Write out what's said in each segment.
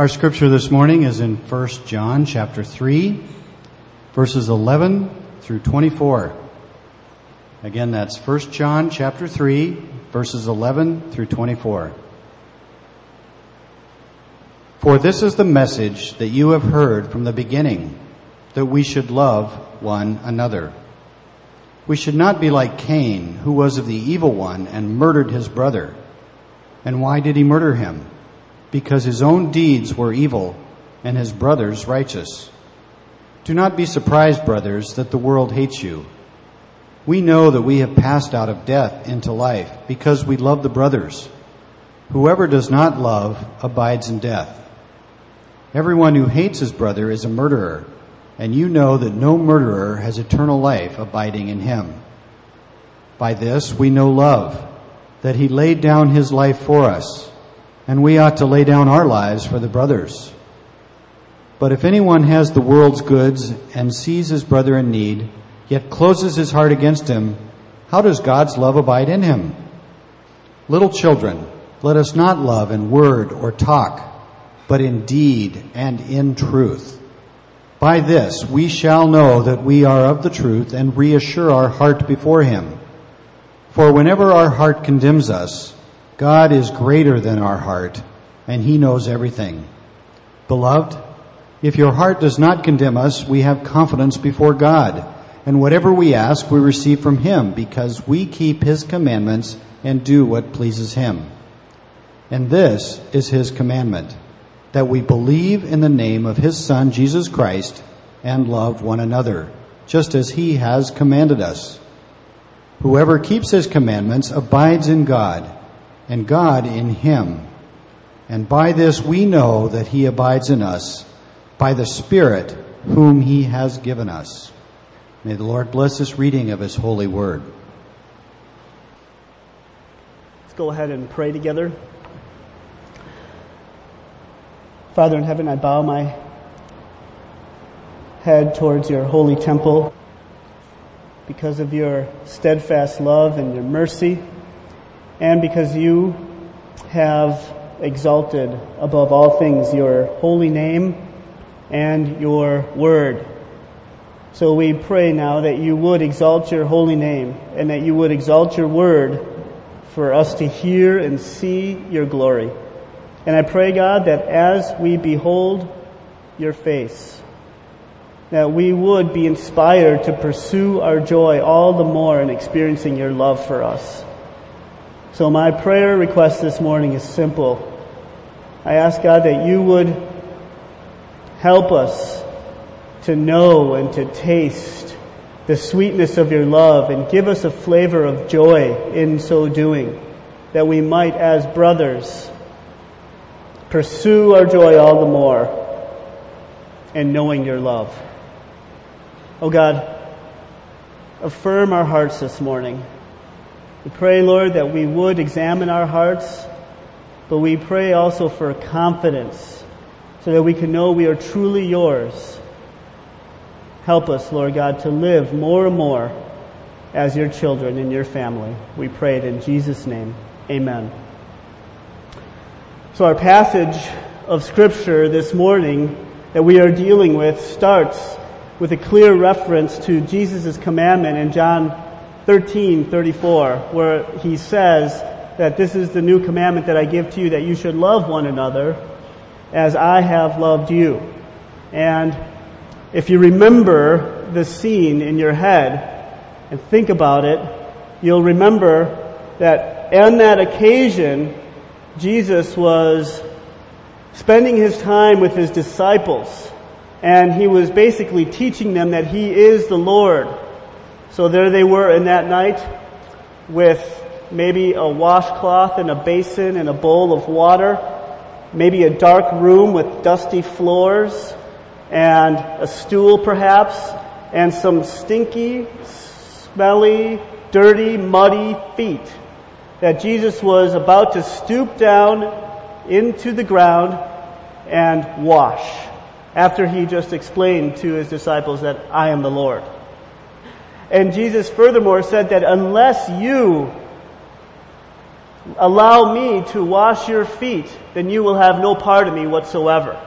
Our scripture this morning is in 1 John chapter 3, verses 11 through 24. Again, that's 1 John chapter 3, verses 11 through 24. For this is the message that you have heard from the beginning, that we should love one another. We should not be like Cain, who was of the evil one and murdered his brother. And why did he murder him? Because his own deeds were evil and his brother's righteous. Do not be surprised, brothers, that the world hates you. We know that we have passed out of death into life because we love the brothers. Whoever does not love abides in death. Everyone who hates his brother is a murderer, and you know that no murderer has eternal life abiding in him. By this we know love, that he laid down his life for us, and we ought to lay down our lives for the brothers. But if anyone has the world's goods and sees his brother in need, yet closes his heart against him, how does God's love abide in him? Little children, let us not love in word or talk, but in deed and in truth. By this we shall know that we are of the truth and reassure our heart before him. For whenever our heart condemns us, God is greater than our heart, and he knows everything. Beloved, if your heart does not condemn us, we have confidence before God, and whatever we ask, we receive from him, because we keep his commandments and do what pleases him. And this is his commandment, that we believe in the name of his Son, Jesus Christ, and love one another, just as he has commanded us. Whoever keeps his commandments abides in God, and God in him. And by this we know that he abides in us, by the Spirit whom he has given us. May the Lord bless this reading of his holy word. Let's go ahead and pray together. Father in heaven, I bow my head towards your holy temple because of your steadfast love and your mercy, and because you have exalted above all things your holy name and your word. So we pray now that you would exalt your holy name and that you would exalt your word for us to hear and see your glory. And I pray, God, that as we behold your face, that we would be inspired to pursue our joy all the more in experiencing your love for us. So my prayer request this morning is simple. I ask God that you would help us to know and to taste the sweetness of your love and give us a flavor of joy in so doing, that we might, as brothers, pursue our joy all the more in knowing your love. Oh God, affirm our hearts this morning. We pray, Lord, that we would examine our hearts, but we pray also for confidence so that we can know we are truly yours. Help us, Lord God, to live more and more as your children in your family. We pray it in Jesus' name. Amen. So our passage of scripture this morning that we are dealing with starts with a clear reference to Jesus' commandment in John 13, 34, where he says that this is the new commandment that I give to you, that you should love one another as I have loved you. And if you remember the scene in your head and think about it, you'll remember that on that occasion, Jesus was spending his time with his disciples and he was basically teaching them that he is the Lord. So there they were in that night with maybe a washcloth and a basin and a bowl of water, maybe a dark room with dusty floors and a stool perhaps, and some stinky, smelly, dirty, muddy feet that Jesus was about to stoop down into the ground and wash after he just explained to his disciples that I am the Lord. And Jesus furthermore said that unless you allow me to wash your feet, then you will have no part of me whatsoever.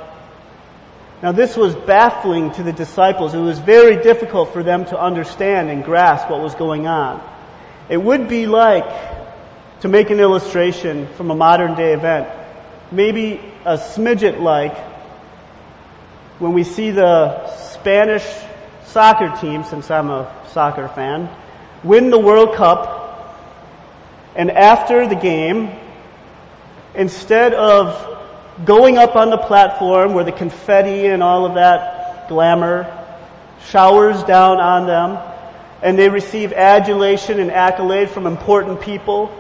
Now this was baffling to the disciples. It was very difficult for them to understand and grasp what was going on. It would be like, to make an illustration from a modern day event, maybe a smidget like when we see the Spanish soccer team, since I'm a soccer fan, win the World Cup, and after the game, instead of going up on the platform where the confetti and all of that glamour showers down on them, and they receive adulation and accolade from important people,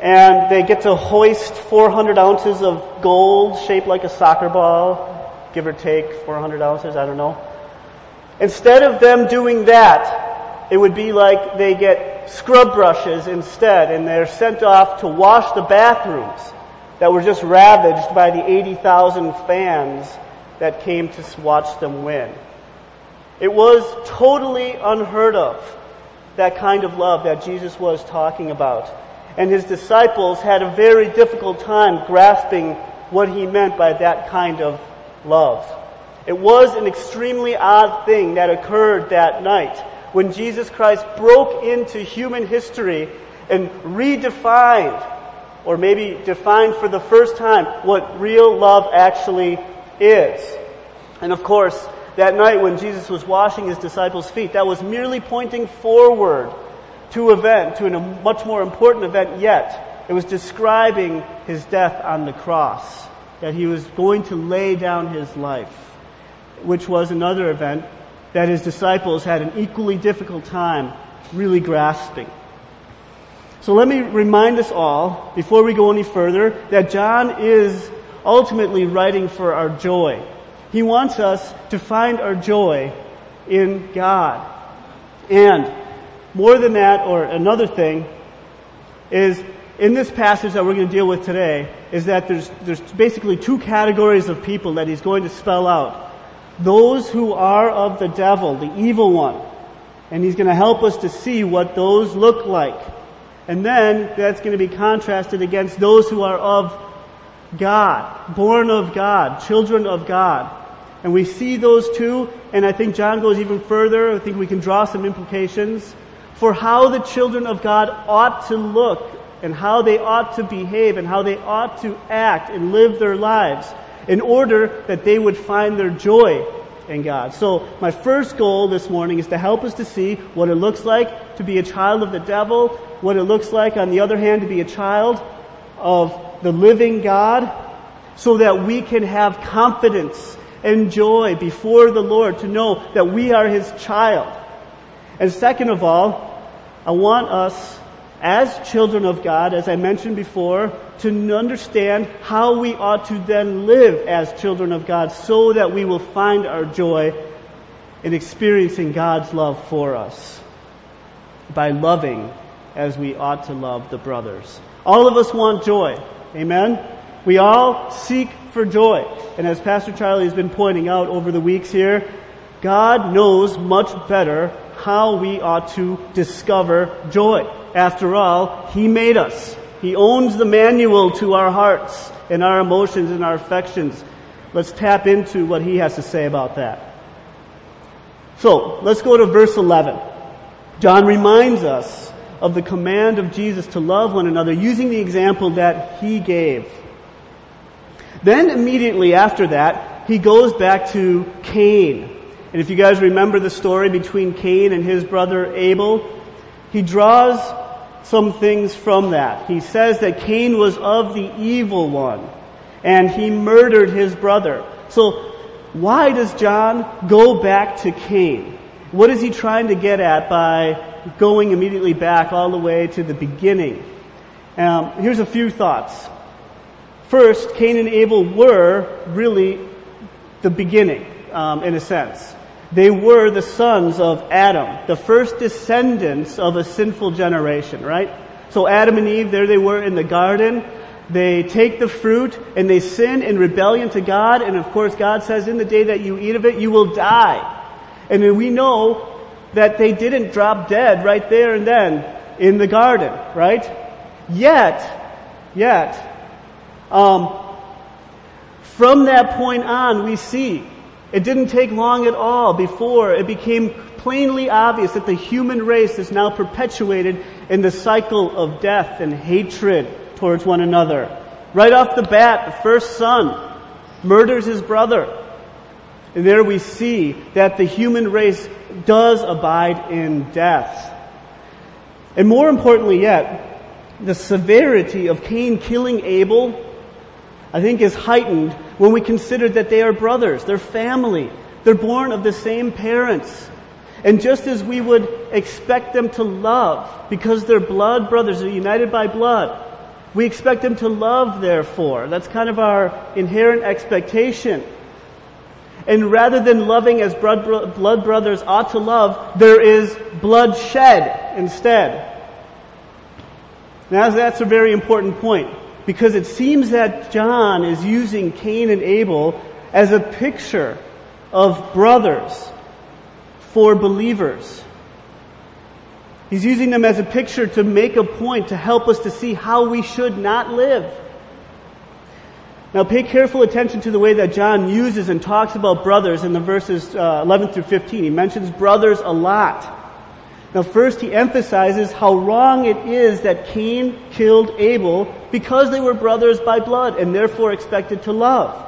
and they get to hoist 400 ounces of gold shaped like a soccer ball, give or take 400 ounces, I don't know. Instead of them doing that, it would be like they get scrub brushes instead, and they're sent off to wash the bathrooms that were just ravaged by the 80,000 fans that came to watch them win. It was totally unheard of, that kind of love that Jesus was talking about. And his disciples had a very difficult time grasping what he meant by that kind of love. It was an extremely odd thing that occurred that night when Jesus Christ broke into human history and redefined or maybe defined for the first time what real love actually is. And of course, that night when Jesus was washing his disciples' feet, that was merely pointing forward to an event, to a much more important event yet. It was describing his death on the cross, that he was going to lay down his life, which was another event that his disciples had an equally difficult time really grasping. So let me remind us all, before we go any further, that John is ultimately writing for our joy. He wants us to find our joy in God. And more than that, or another thing, is in this passage that we're going to deal with today, is that there's, there's basically two categories of people that he's going to spell out. Those who are of the devil, the evil one. And he's going to help us to see what those look like. And then that's going to be contrasted against those who are of God, born of God, children of God. And we see those two, and I think John goes even further. I think we can draw some implications for how the children of God ought to look and how they ought to behave and how they ought to act and live their lives in order that they would find their joy in God. So my first goal this morning is to help us to see what it looks like to be a child of the devil what it looks like, on the other hand, to be a child of the living God so that we can have confidence and joy before the Lord to know that we are His child. And second of all, I want us as children of God, as I mentioned before, to understand how we ought to then live as children of God so that we will find our joy in experiencing God's love for us by loving as we ought to love the brothers. All of us want joy. Amen? We all seek for joy. And as Pastor Charlie has been pointing out over the weeks here, God knows much better how we ought to discover joy. After all, He made us. He owns the manual to our hearts and our emotions and our affections. Let's tap into what He has to say about that. So, let's go to verse 11. John reminds us of the command of Jesus to love one another using the example that he gave. Then immediately after that, he goes back to Cain. And if you guys remember the story between Cain and his brother Abel, he draws some things from that. He says that Cain was of the evil one and he murdered his brother. So why does John go back to Cain? What is he trying to get at by going immediately back all the way to the beginning. Um, here's a few thoughts. First, Cain and Abel were really the beginning, um, in a sense. They were the sons of Adam, the first descendants of a sinful generation, right? So Adam and Eve, there they were in the garden. They take the fruit and they sin in rebellion to God. And of course, God says, in the day that you eat of it, you will die. And then we know that they didn't drop dead right there and then in the garden, right? Yet, yet, um, from that point on, we see it didn't take long at all before it became plainly obvious that the human race is now perpetuated in the cycle of death and hatred towards one another. Right off the bat, the first son murders his brother. And there we see that the human race does abide in death. And more importantly yet, the severity of Cain killing Abel, I think is heightened when we consider that they are brothers, they're family, they're born of the same parents. And just as we would expect them to love, because they're blood brothers, they're united by blood, we expect them to love, therefore. That's kind of our inherent expectation. And rather than loving as blood brothers ought to love, there is bloodshed instead. Now that's a very important point because it seems that John is using Cain and Abel as a picture of brothers for believers. He's using them as a picture to make a point to help us to see how we should not live. Now pay careful attention to the way that John uses and talks about brothers in the verses uh, 11 through 15. He mentions brothers a lot. Now first he emphasizes how wrong it is that Cain killed Abel because they were brothers by blood and therefore expected to love.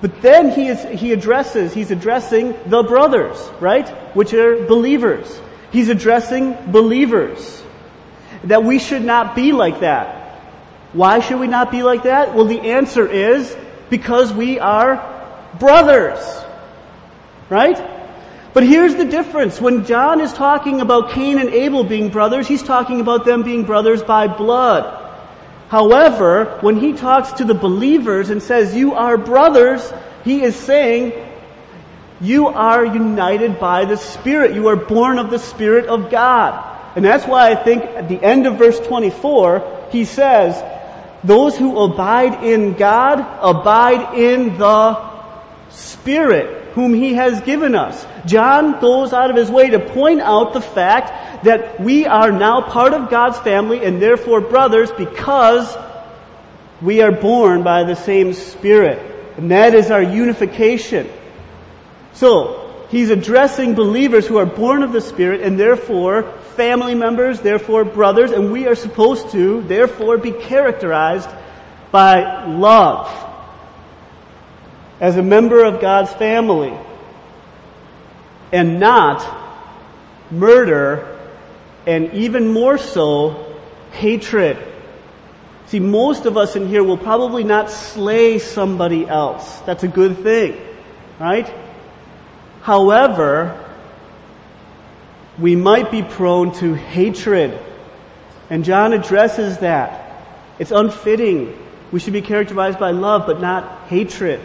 But then he, is, he addresses, he's addressing the brothers, right? Which are believers. He's addressing believers. That we should not be like that. Why should we not be like that? Well, the answer is because we are brothers. Right? But here's the difference. When John is talking about Cain and Abel being brothers, he's talking about them being brothers by blood. However, when he talks to the believers and says, you are brothers, he is saying, you are united by the Spirit. You are born of the Spirit of God. And that's why I think at the end of verse 24, he says, those who abide in God abide in the Spirit whom He has given us. John goes out of his way to point out the fact that we are now part of God's family and therefore brothers because we are born by the same Spirit. And that is our unification. So, he's addressing believers who are born of the Spirit and therefore family members, therefore brothers, and we are supposed to, therefore, be characterized by love. As a member of God's family. And not murder and even more so, hatred. See, most of us in here will probably not slay somebody else. That's a good thing, right? However, we might be prone to hatred. And John addresses that. It's unfitting. We should be characterized by love, but not hatred.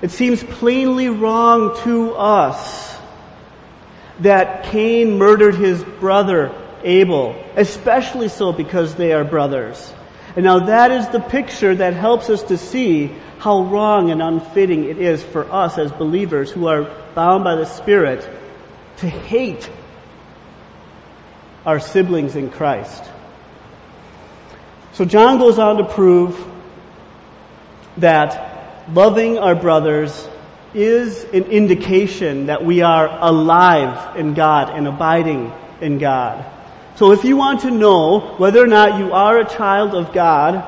It seems plainly wrong to us that Cain murdered his brother Abel, especially so because they are brothers. And now that is the picture that helps us to see how wrong and unfitting it is for us as believers who are bound by the Spirit to hate our siblings in Christ. So John goes on to prove that loving our brothers is an indication that we are alive in God and abiding in God. So if you want to know whether or not you are a child of God,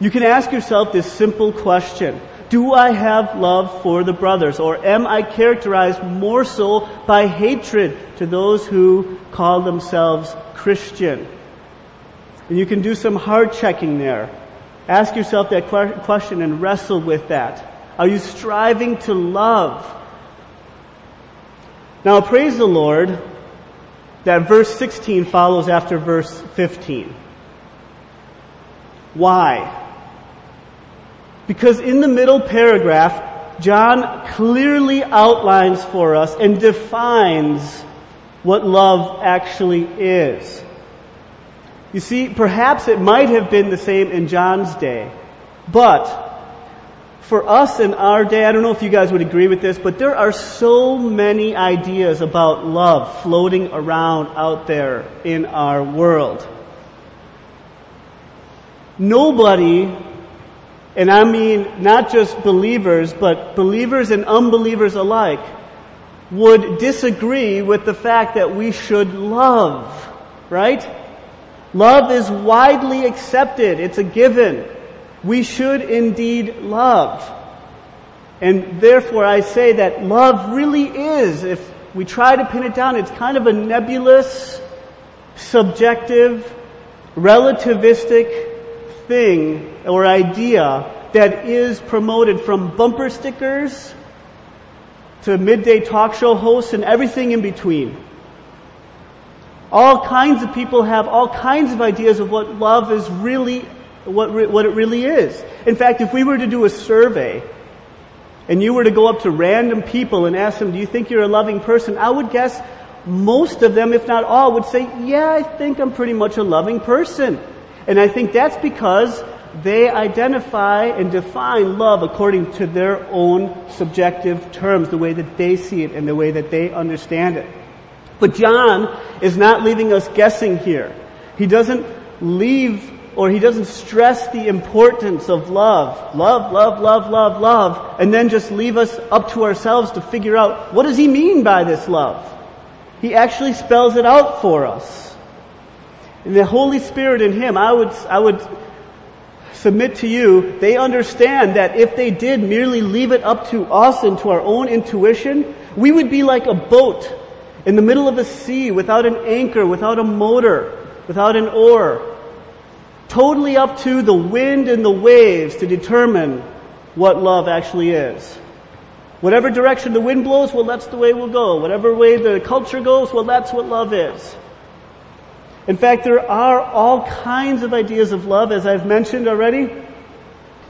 you can ask yourself this simple question. Do I have love for the brothers? Or am I characterized more so by hatred to those who call themselves Christian? And you can do some hard checking there. Ask yourself that question and wrestle with that. Are you striving to love? Now praise the Lord that verse 16 follows after verse 15. Why? Because in the middle paragraph, John clearly outlines for us and defines what love actually is. You see, perhaps it might have been the same in John's day, but for us in our day, I don't know if you guys would agree with this, but there are so many ideas about love floating around out there in our world. Nobody, and I mean not just believers, but believers and unbelievers alike, would disagree with the fact that we should love, right? Love is widely accepted. It's a given. We should indeed love. And therefore I say that love really is, if we try to pin it down, it's kind of a nebulous, subjective, relativistic thing or idea that is promoted from bumper stickers to midday talk show hosts and everything in between. All kinds of people have all kinds of ideas of what love is really, what, what it really is. In fact, if we were to do a survey and you were to go up to random people and ask them, do you think you're a loving person? I would guess most of them, if not all, would say, yeah, I think I'm pretty much a loving person. And I think that's because they identify and define love according to their own subjective terms, the way that they see it and the way that they understand it. But John is not leaving us guessing here. He doesn't leave or he doesn't stress the importance of love. Love, love, love, love, love, and then just leave us up to ourselves to figure out what does he mean by this love? He actually spells it out for us. And the Holy Spirit in him, I would, I would submit to you, they understand that if they did merely leave it up to us and to our own intuition, we would be like a boat in the middle of the sea without an anchor, without a motor, without an oar. Totally up to the wind and the waves to determine what love actually is. Whatever direction the wind blows, well, that's the way we'll go. Whatever way the culture goes, well, that's what love is. In fact, there are all kinds of ideas of love, as I've mentioned already.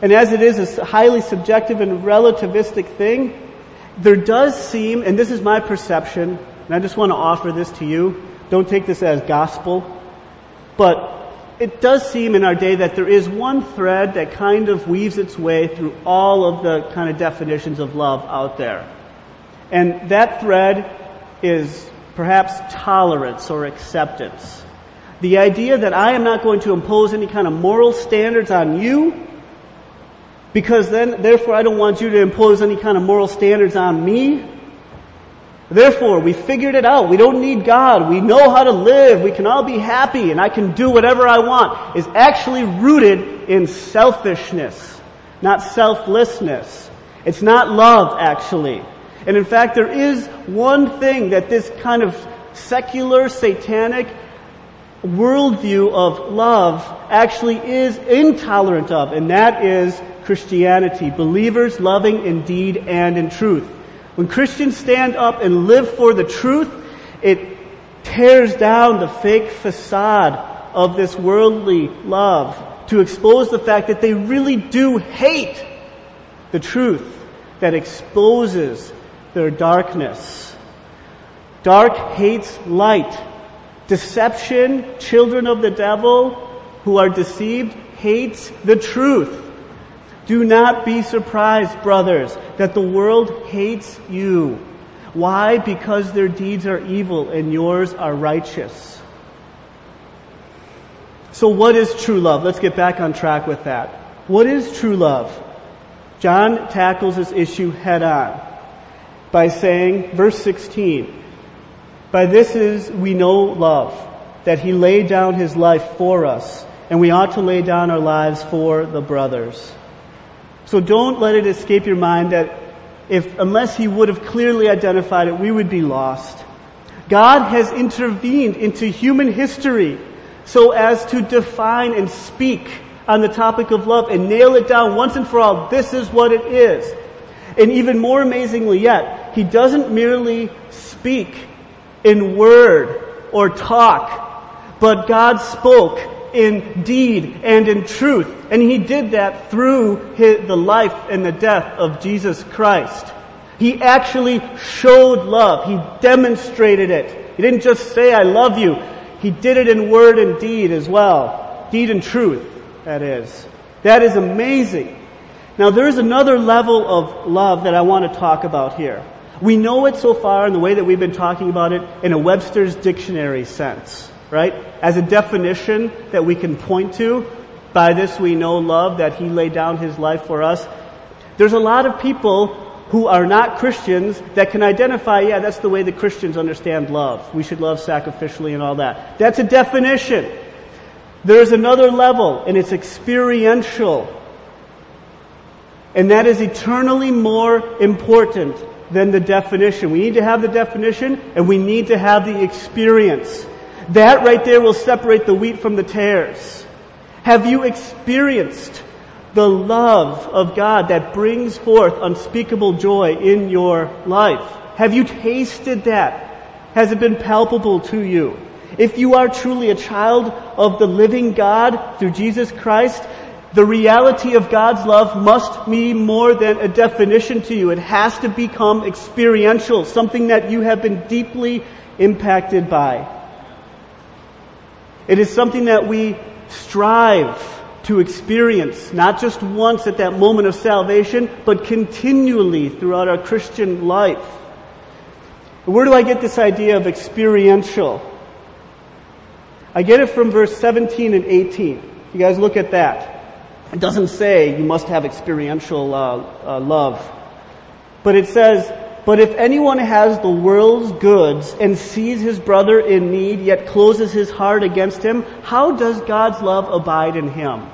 And as it is a highly subjective and relativistic thing, there does seem, and this is my perception, and I just want to offer this to you. Don't take this as gospel. But it does seem in our day that there is one thread that kind of weaves its way through all of the kind of definitions of love out there. And that thread is perhaps tolerance or acceptance. The idea that I am not going to impose any kind of moral standards on you, because then, therefore, I don't want you to impose any kind of moral standards on me. Therefore, we figured it out. We don't need God. We know how to live. We can all be happy and I can do whatever I want is actually rooted in selfishness, not selflessness. It's not love, actually. And in fact, there is one thing that this kind of secular, satanic, worldview of love actually is intolerant of, and that is Christianity. Believers loving in deed and in truth. When Christians stand up and live for the truth, it tears down the fake facade of this worldly love to expose the fact that they really do hate the truth that exposes their darkness. Dark hates light. Deception, children of the devil who are deceived, hates the truth. Do not be surprised, brothers, that the world hates you. Why? Because their deeds are evil and yours are righteous. So what is true love? Let's get back on track with that. What is true love? John tackles this issue head on by saying, verse 16, by this is we know love, that he laid down his life for us, and we ought to lay down our lives for the brothers. So don't let it escape your mind that if, unless he would have clearly identified it, we would be lost. God has intervened into human history so as to define and speak on the topic of love and nail it down once and for all. This is what it is. And even more amazingly yet, he doesn't merely speak in word or talk, but God spoke in deed and in truth. And He did that through his, the life and the death of Jesus Christ. He actually showed love. He demonstrated it. He didn't just say, I love you. He did it in word and deed as well. Deed and truth, that is. That is amazing. Now there is another level of love that I want to talk about here. We know it so far in the way that we've been talking about it in a Webster's dictionary sense, right? As a definition that we can point to. By this we know love, that he laid down his life for us. There's a lot of people who are not Christians that can identify, yeah, that's the way the Christians understand love. We should love sacrificially and all that. That's a definition. There's another level, and it's experiential. And that is eternally more important than the definition. We need to have the definition, and we need to have the experience. That right there will separate the wheat from the tares. Have you experienced the love of God that brings forth unspeakable joy in your life? Have you tasted that? Has it been palpable to you? If you are truly a child of the living God through Jesus Christ, the reality of God's love must be more than a definition to you. It has to become experiential, something that you have been deeply impacted by. It is something that we strive to experience, not just once at that moment of salvation, but continually throughout our Christian life. Where do I get this idea of experiential? I get it from verse 17 and 18. You guys look at that. It doesn't say you must have experiential uh, uh, love. But it says, But if anyone has the world's goods and sees his brother in need, yet closes his heart against him, how does God's love abide in him?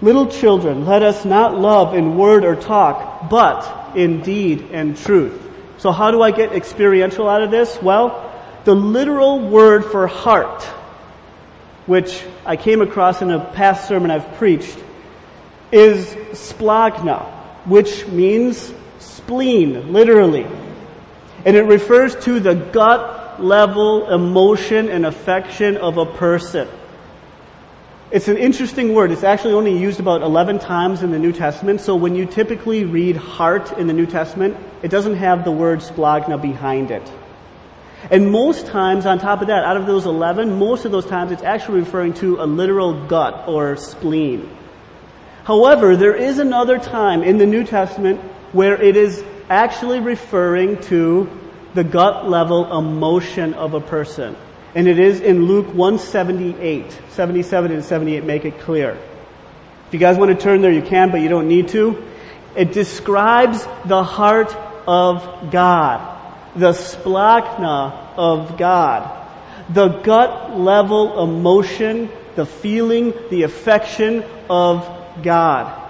Little children, let us not love in word or talk, but in deed and truth. So how do I get experiential out of this? Well, the literal word for heart, which I came across in a past sermon I've preached, is splagna, which means spleen, literally. And it refers to the gut level emotion and affection of a person. It's an interesting word. It's actually only used about 11 times in the New Testament. So when you typically read heart in the New Testament, it doesn't have the word splagna behind it. And most times, on top of that, out of those 11, most of those times it's actually referring to a literal gut or spleen. However, there is another time in the New Testament where it is actually referring to the gut level emotion of a person. And it is in Luke 178. 77 and 78 make it clear. If you guys want to turn there, you can, but you don't need to. It describes the heart of God, the splachna of God, the gut level emotion, the feeling, the affection of God.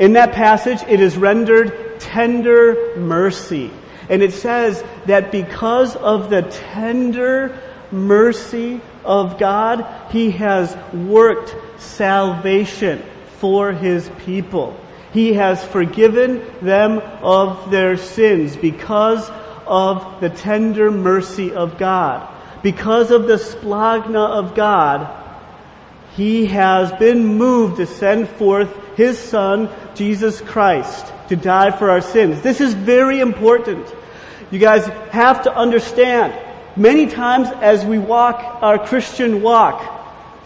In that passage, it is rendered tender mercy. And it says that because of the tender mercy of God, He has worked salvation for His people. He has forgiven them of their sins because of the tender mercy of God. Because of the splagna of God, he has been moved to send forth His Son, Jesus Christ, to die for our sins. This is very important. You guys have to understand, many times as we walk our Christian walk,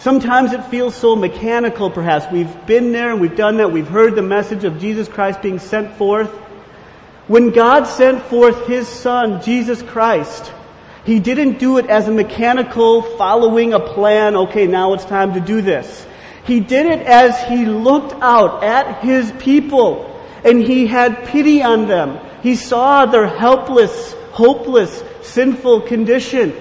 Sometimes it feels so mechanical, perhaps. We've been there and we've done that. We've heard the message of Jesus Christ being sent forth. When God sent forth His Son, Jesus Christ, he didn't do it as a mechanical following a plan, okay, now it's time to do this. He did it as he looked out at his people and he had pity on them. He saw their helpless, hopeless, sinful condition.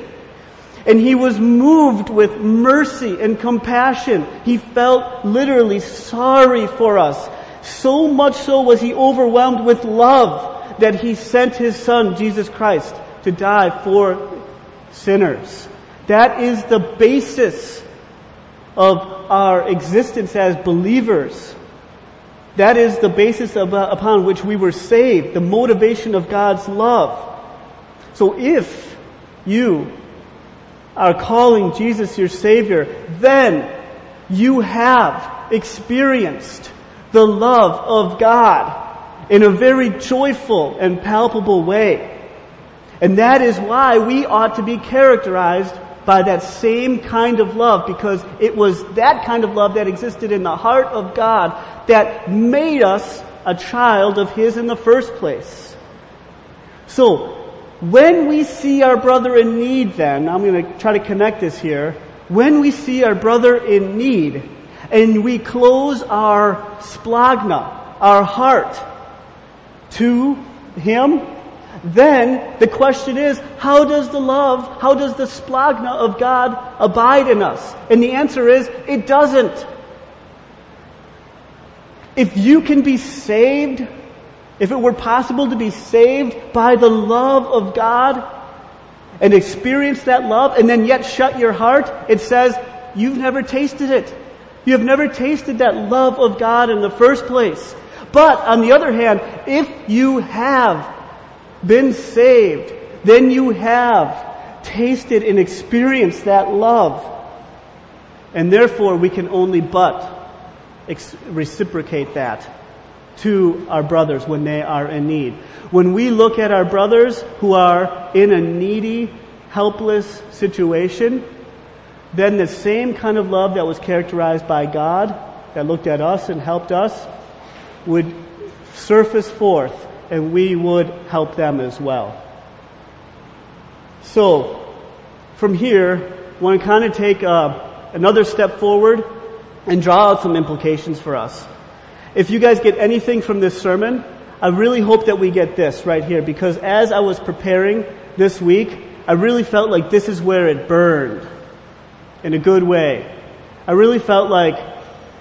And he was moved with mercy and compassion. He felt literally sorry for us. So much so was he overwhelmed with love that he sent his son, Jesus Christ, to die for sinners. That is the basis of our existence as believers. That is the basis of, uh, upon which we were saved, the motivation of God's love. So if you are calling Jesus your Savior, then you have experienced the love of God in a very joyful and palpable way. And that is why we ought to be characterized by that same kind of love because it was that kind of love that existed in the heart of God that made us a child of His in the first place. So, when we see our brother in need then, I'm going to try to connect this here. When we see our brother in need, and we close our splagna, our heart, to Him, then the question is, how does the love, how does the splagna of God abide in us? And the answer is, it doesn't. If you can be saved, if it were possible to be saved by the love of God and experience that love and then yet shut your heart, it says, you've never tasted it. You have never tasted that love of God in the first place. But on the other hand, if you have been saved, then you have tasted and experienced that love. And therefore, we can only but ex- reciprocate that to our brothers when they are in need. When we look at our brothers who are in a needy, helpless situation, then the same kind of love that was characterized by God, that looked at us and helped us, would surface forth and we would help them as well. So, from here, I want to kind of take uh, another step forward and draw out some implications for us. If you guys get anything from this sermon, I really hope that we get this right here because as I was preparing this week, I really felt like this is where it burned in a good way. I really felt like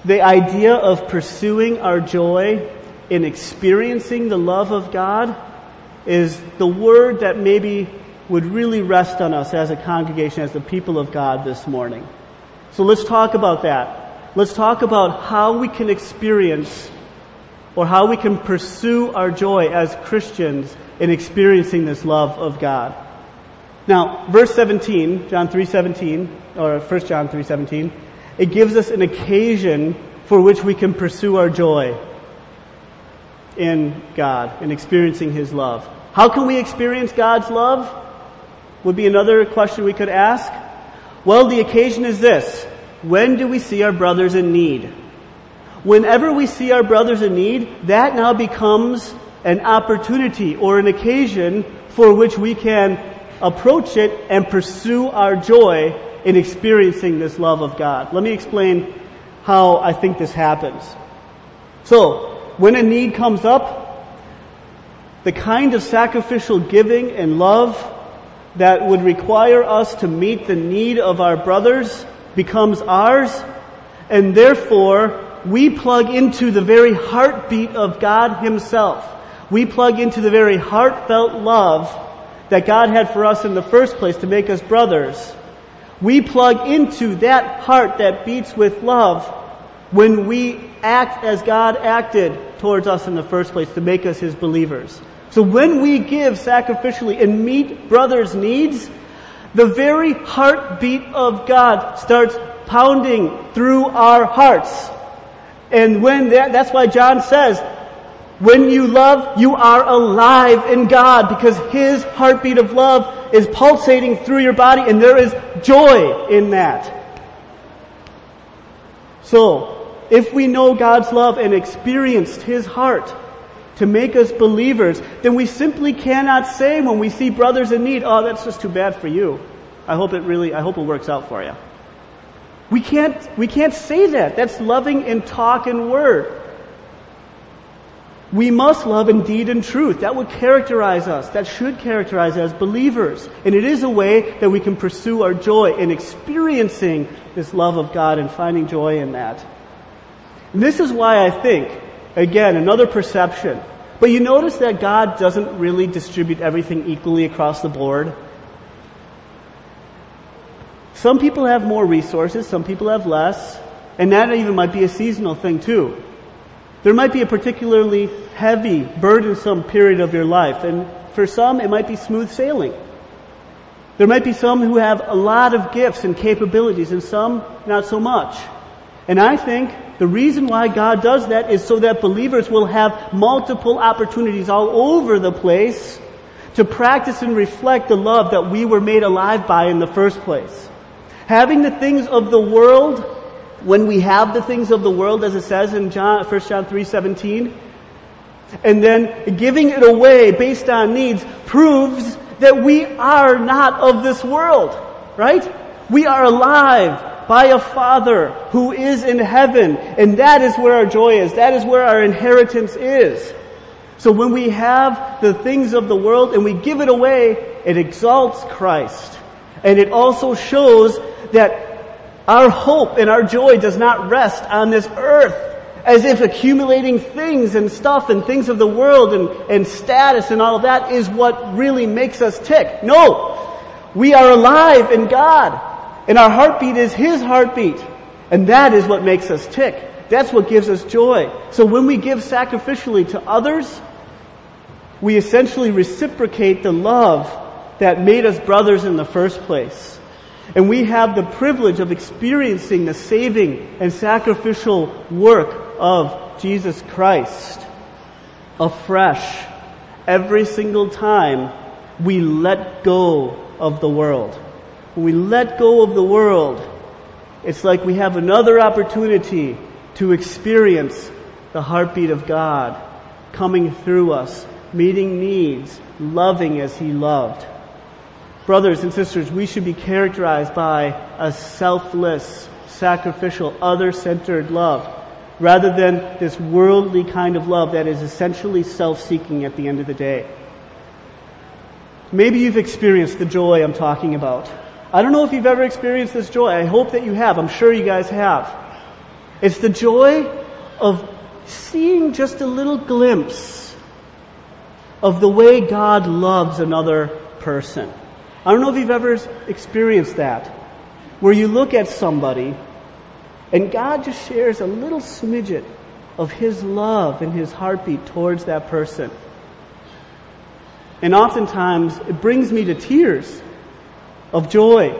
the idea of pursuing our joy in experiencing the love of God is the word that maybe would really rest on us as a congregation, as the people of God this morning. So let's talk about that. Let's talk about how we can experience or how we can pursue our joy as Christians in experiencing this love of God. Now, verse 17, John 3:17 or 1 John 3:17, it gives us an occasion for which we can pursue our joy in God and experiencing His love. How can we experience God's love? Would be another question we could ask. Well, the occasion is this. When do we see our brothers in need? Whenever we see our brothers in need, that now becomes an opportunity or an occasion for which we can approach it and pursue our joy in experiencing this love of God. Let me explain how I think this happens. So, when a need comes up, the kind of sacrificial giving and love that would require us to meet the need of our brothers becomes ours, and therefore we plug into the very heartbeat of God Himself. We plug into the very heartfelt love that God had for us in the first place to make us brothers. We plug into that heart that beats with love when we act as God acted towards us in the first place to make us His believers. So when we give sacrificially and meet brothers' needs, the very heartbeat of God starts pounding through our hearts. And when that, that's why John says, when you love, you are alive in God because His heartbeat of love is pulsating through your body and there is joy in that. So, if we know God's love and experienced His heart to make us believers, then we simply cannot say when we see brothers in need, oh, that's just too bad for you. I hope it really, I hope it works out for you. We can't, we can't say that. That's loving in talk and word. We must love in deed and truth. That would characterize us. That should characterize us as believers. And it is a way that we can pursue our joy in experiencing this love of God and finding joy in that. This is why I think, again, another perception. But you notice that God doesn't really distribute everything equally across the board. Some people have more resources, some people have less, and that even might be a seasonal thing too. There might be a particularly heavy, burdensome period of your life, and for some it might be smooth sailing. There might be some who have a lot of gifts and capabilities, and some not so much. And I think the reason why God does that is so that believers will have multiple opportunities all over the place to practice and reflect the love that we were made alive by in the first place. Having the things of the world, when we have the things of the world, as it says in John, 1 John 3.17, and then giving it away based on needs proves that we are not of this world, right? We are alive by a Father who is in heaven. And that is where our joy is. That is where our inheritance is. So when we have the things of the world and we give it away, it exalts Christ. And it also shows that our hope and our joy does not rest on this earth as if accumulating things and stuff and things of the world and, and status and all of that is what really makes us tick. No! We are alive in God. And our heartbeat is His heartbeat. And that is what makes us tick. That's what gives us joy. So when we give sacrificially to others, we essentially reciprocate the love that made us brothers in the first place. And we have the privilege of experiencing the saving and sacrificial work of Jesus Christ afresh every single time we let go of the world. When we let go of the world, it's like we have another opportunity to experience the heartbeat of God coming through us, meeting needs, loving as He loved. Brothers and sisters, we should be characterized by a selfless, sacrificial, other-centered love rather than this worldly kind of love that is essentially self-seeking at the end of the day. Maybe you've experienced the joy I'm talking about. I don't know if you've ever experienced this joy. I hope that you have. I'm sure you guys have. It's the joy of seeing just a little glimpse of the way God loves another person. I don't know if you've ever experienced that, where you look at somebody and God just shares a little smidget of His love and His heartbeat towards that person. And oftentimes it brings me to tears of joy.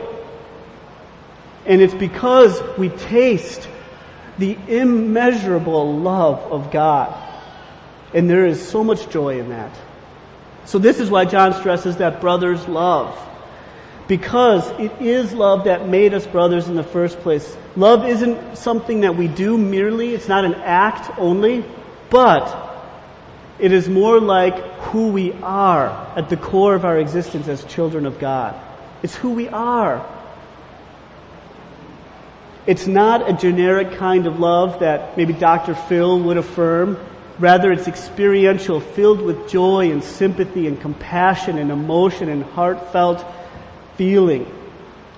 And it's because we taste the immeasurable love of God. And there is so much joy in that. So this is why John stresses that brothers love because it is love that made us brothers in the first place. Love isn't something that we do merely, it's not an act only, but it is more like who we are at the core of our existence as children of God. It's who we are. It's not a generic kind of love that maybe Dr. Phil would affirm. Rather, it's experiential, filled with joy and sympathy and compassion and emotion and heartfelt feeling.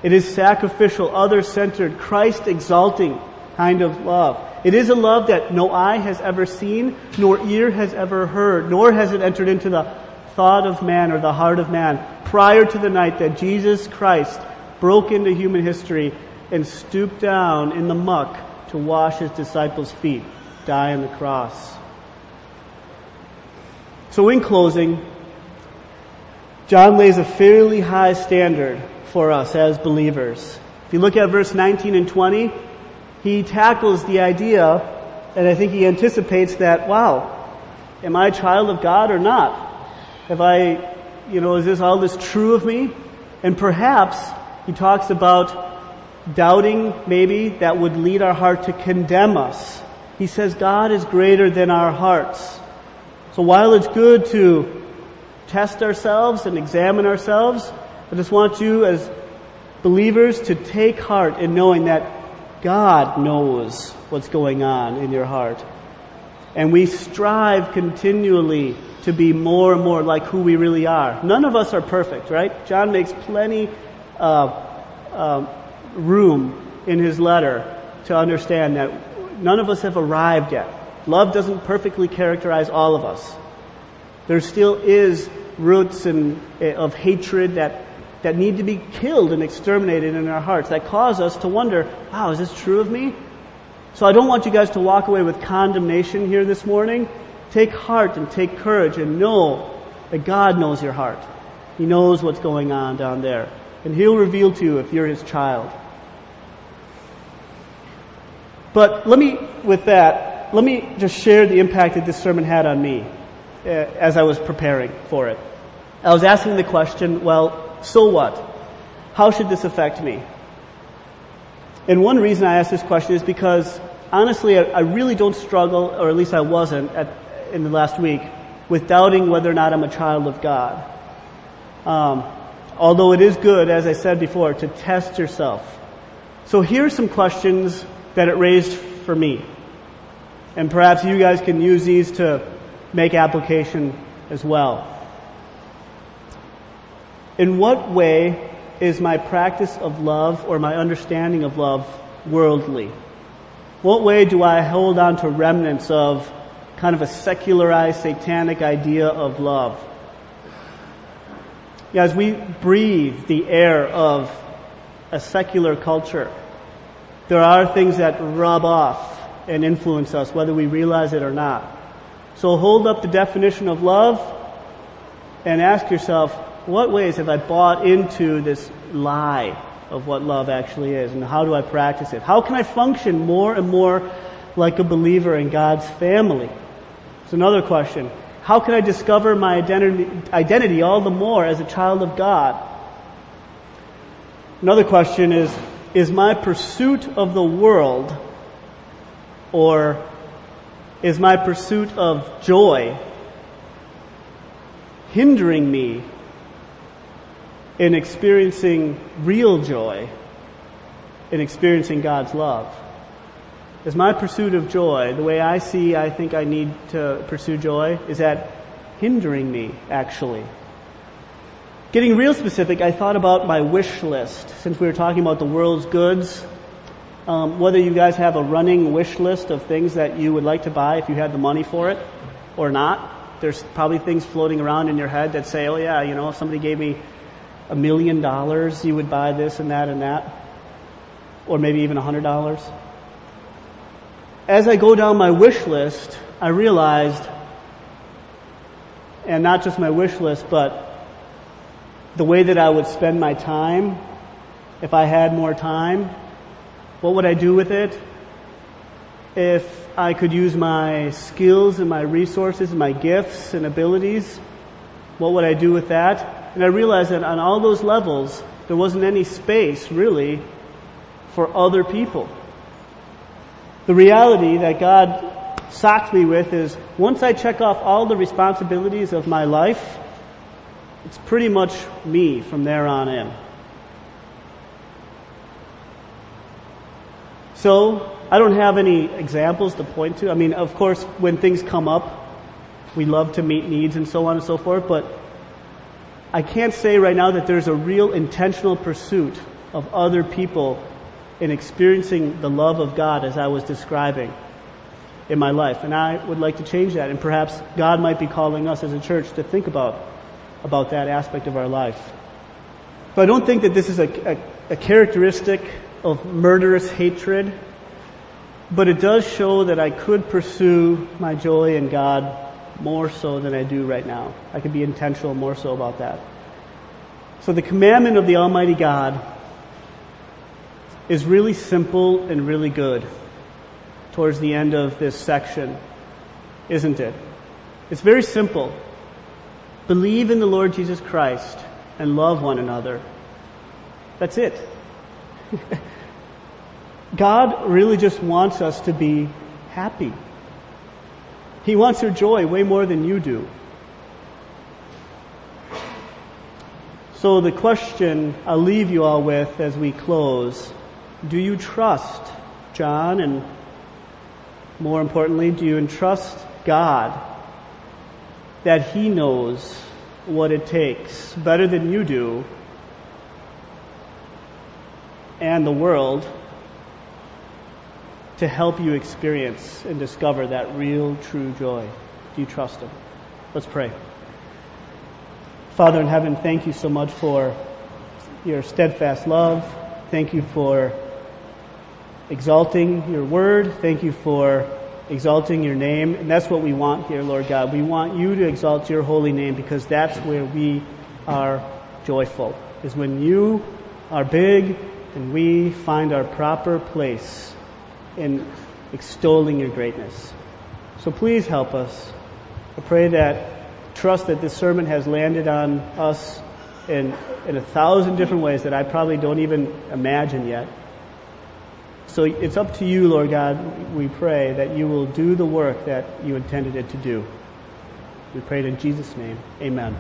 It is sacrificial, other centered, Christ exalting kind of love. It is a love that no eye has ever seen, nor ear has ever heard, nor has it entered into the thought of man or the heart of man prior to the night that Jesus Christ broke into human history and stooped down in the muck to wash his disciples' feet, die on the cross. So in closing, John lays a fairly high standard for us as believers. If you look at verse 19 and 20, he tackles the idea, and I think he anticipates that, wow, am I a child of God or not? Have I, you know, is this all this true of me? And perhaps he talks about doubting maybe that would lead our heart to condemn us. He says God is greater than our hearts. So while it's good to test ourselves and examine ourselves. I just want you as believers to take heart in knowing that God knows what's going on in your heart. And we strive continually to be more and more like who we really are. None of us are perfect, right? John makes plenty of uh, room in his letter to understand that none of us have arrived yet. Love doesn't perfectly characterize all of us. There still is roots and, eh, of hatred that, that need to be killed and exterminated in our hearts that cause us to wonder, wow, is this true of me? So I don't want you guys to walk away with condemnation here this morning. Take heart and take courage and know that God knows your heart. He knows what's going on down there. And He'll reveal to you if you're His child. But let me, with that, let me just share the impact that this sermon had on me. Uh, as I was preparing for it. I was asking the question, well, so what? How should this affect me? And one reason I asked this question is because honestly, I, I really don't struggle, or at least I wasn't at, in the last week, with doubting whether or not I'm a child of God. Um, although it is good, as I said before, to test yourself So here's some questions that it raised for me. And perhaps you guys can use these to make application as well. In what way is my practice of love or my understanding of love worldly? What way do I hold on to remnants of kind of a secularized satanic idea of love? As we breathe the air of a secular culture, there are things that rub off and influence us, whether we realize it or not. So hold up the definition of love and ask yourself, what ways have I bought into this lie of what love actually is and how do I practice it? How can I function more and more like a believer in God's family? It's another question. How can I discover my identity, identity all the more as a child of God? Another question is, is my pursuit of the world or is my pursuit of joy hindering me in experiencing real joy, in experiencing God's love? Is my pursuit of joy, the way I see I think I need to pursue joy, is that hindering me, actually? Getting real specific, I thought about my wish list. Since we were talking about the world's goods, um, whether you guys have a running wish list of things that you would like to buy if you had the money for it or not. There's probably things floating around in your head that say, oh yeah, you know, if somebody gave me a million dollars, you would buy this and that and that. Or maybe even a hundred dollars. As I go down my wish list, I realized, and not just my wish list, but the way that I would spend my time, if I had more time, what would I do with it? If I could use my skills and my resources and my gifts and abilities, what would I do with that? And I realized that on all those levels, there wasn't any space really for other people. The reality that God socked me with is once I check off all the responsibilities of my life, it's pretty much me from there on in. So, I don't have any examples to point to. I mean, of course, when things come up, we love to meet needs and so on and so forth, but I can't say right now that there's a real intentional pursuit of other people in experiencing the love of God as I was describing in my life. And I would like to change that. And perhaps God might be calling us as a church to think about, about that aspect of our life. But I don't think that this is a, a, a characteristic of murderous hatred, but it does show that I could pursue my joy in God more so than I do right now. I could be intentional more so about that. So the commandment of the Almighty God is really simple and really good towards the end of this section, isn't it? It's very simple. Believe in the Lord Jesus Christ and love one another. That's it. God really just wants us to be happy. He wants your joy way more than you do. So the question I'll leave you all with as we close, do you trust John and more importantly, do you entrust God that He knows what it takes better than you do and the world to help you experience and discover that real, true joy? Do you trust Him? Let's pray. Father in heaven, thank you so much for your steadfast love. Thank you for exalting your word. Thank you for exalting your name. And that's what we want here, Lord God. We want you to exalt your holy name because that's where we are joyful, is when you are big and we find our proper place in extolling your greatness. So please help us. I pray that trust that this sermon has landed on us in, in a thousand different ways that I probably don't even imagine yet. So it's up to you, Lord God, we pray that you will do the work that you intended it to do. We pray it in Jesus' name. Amen.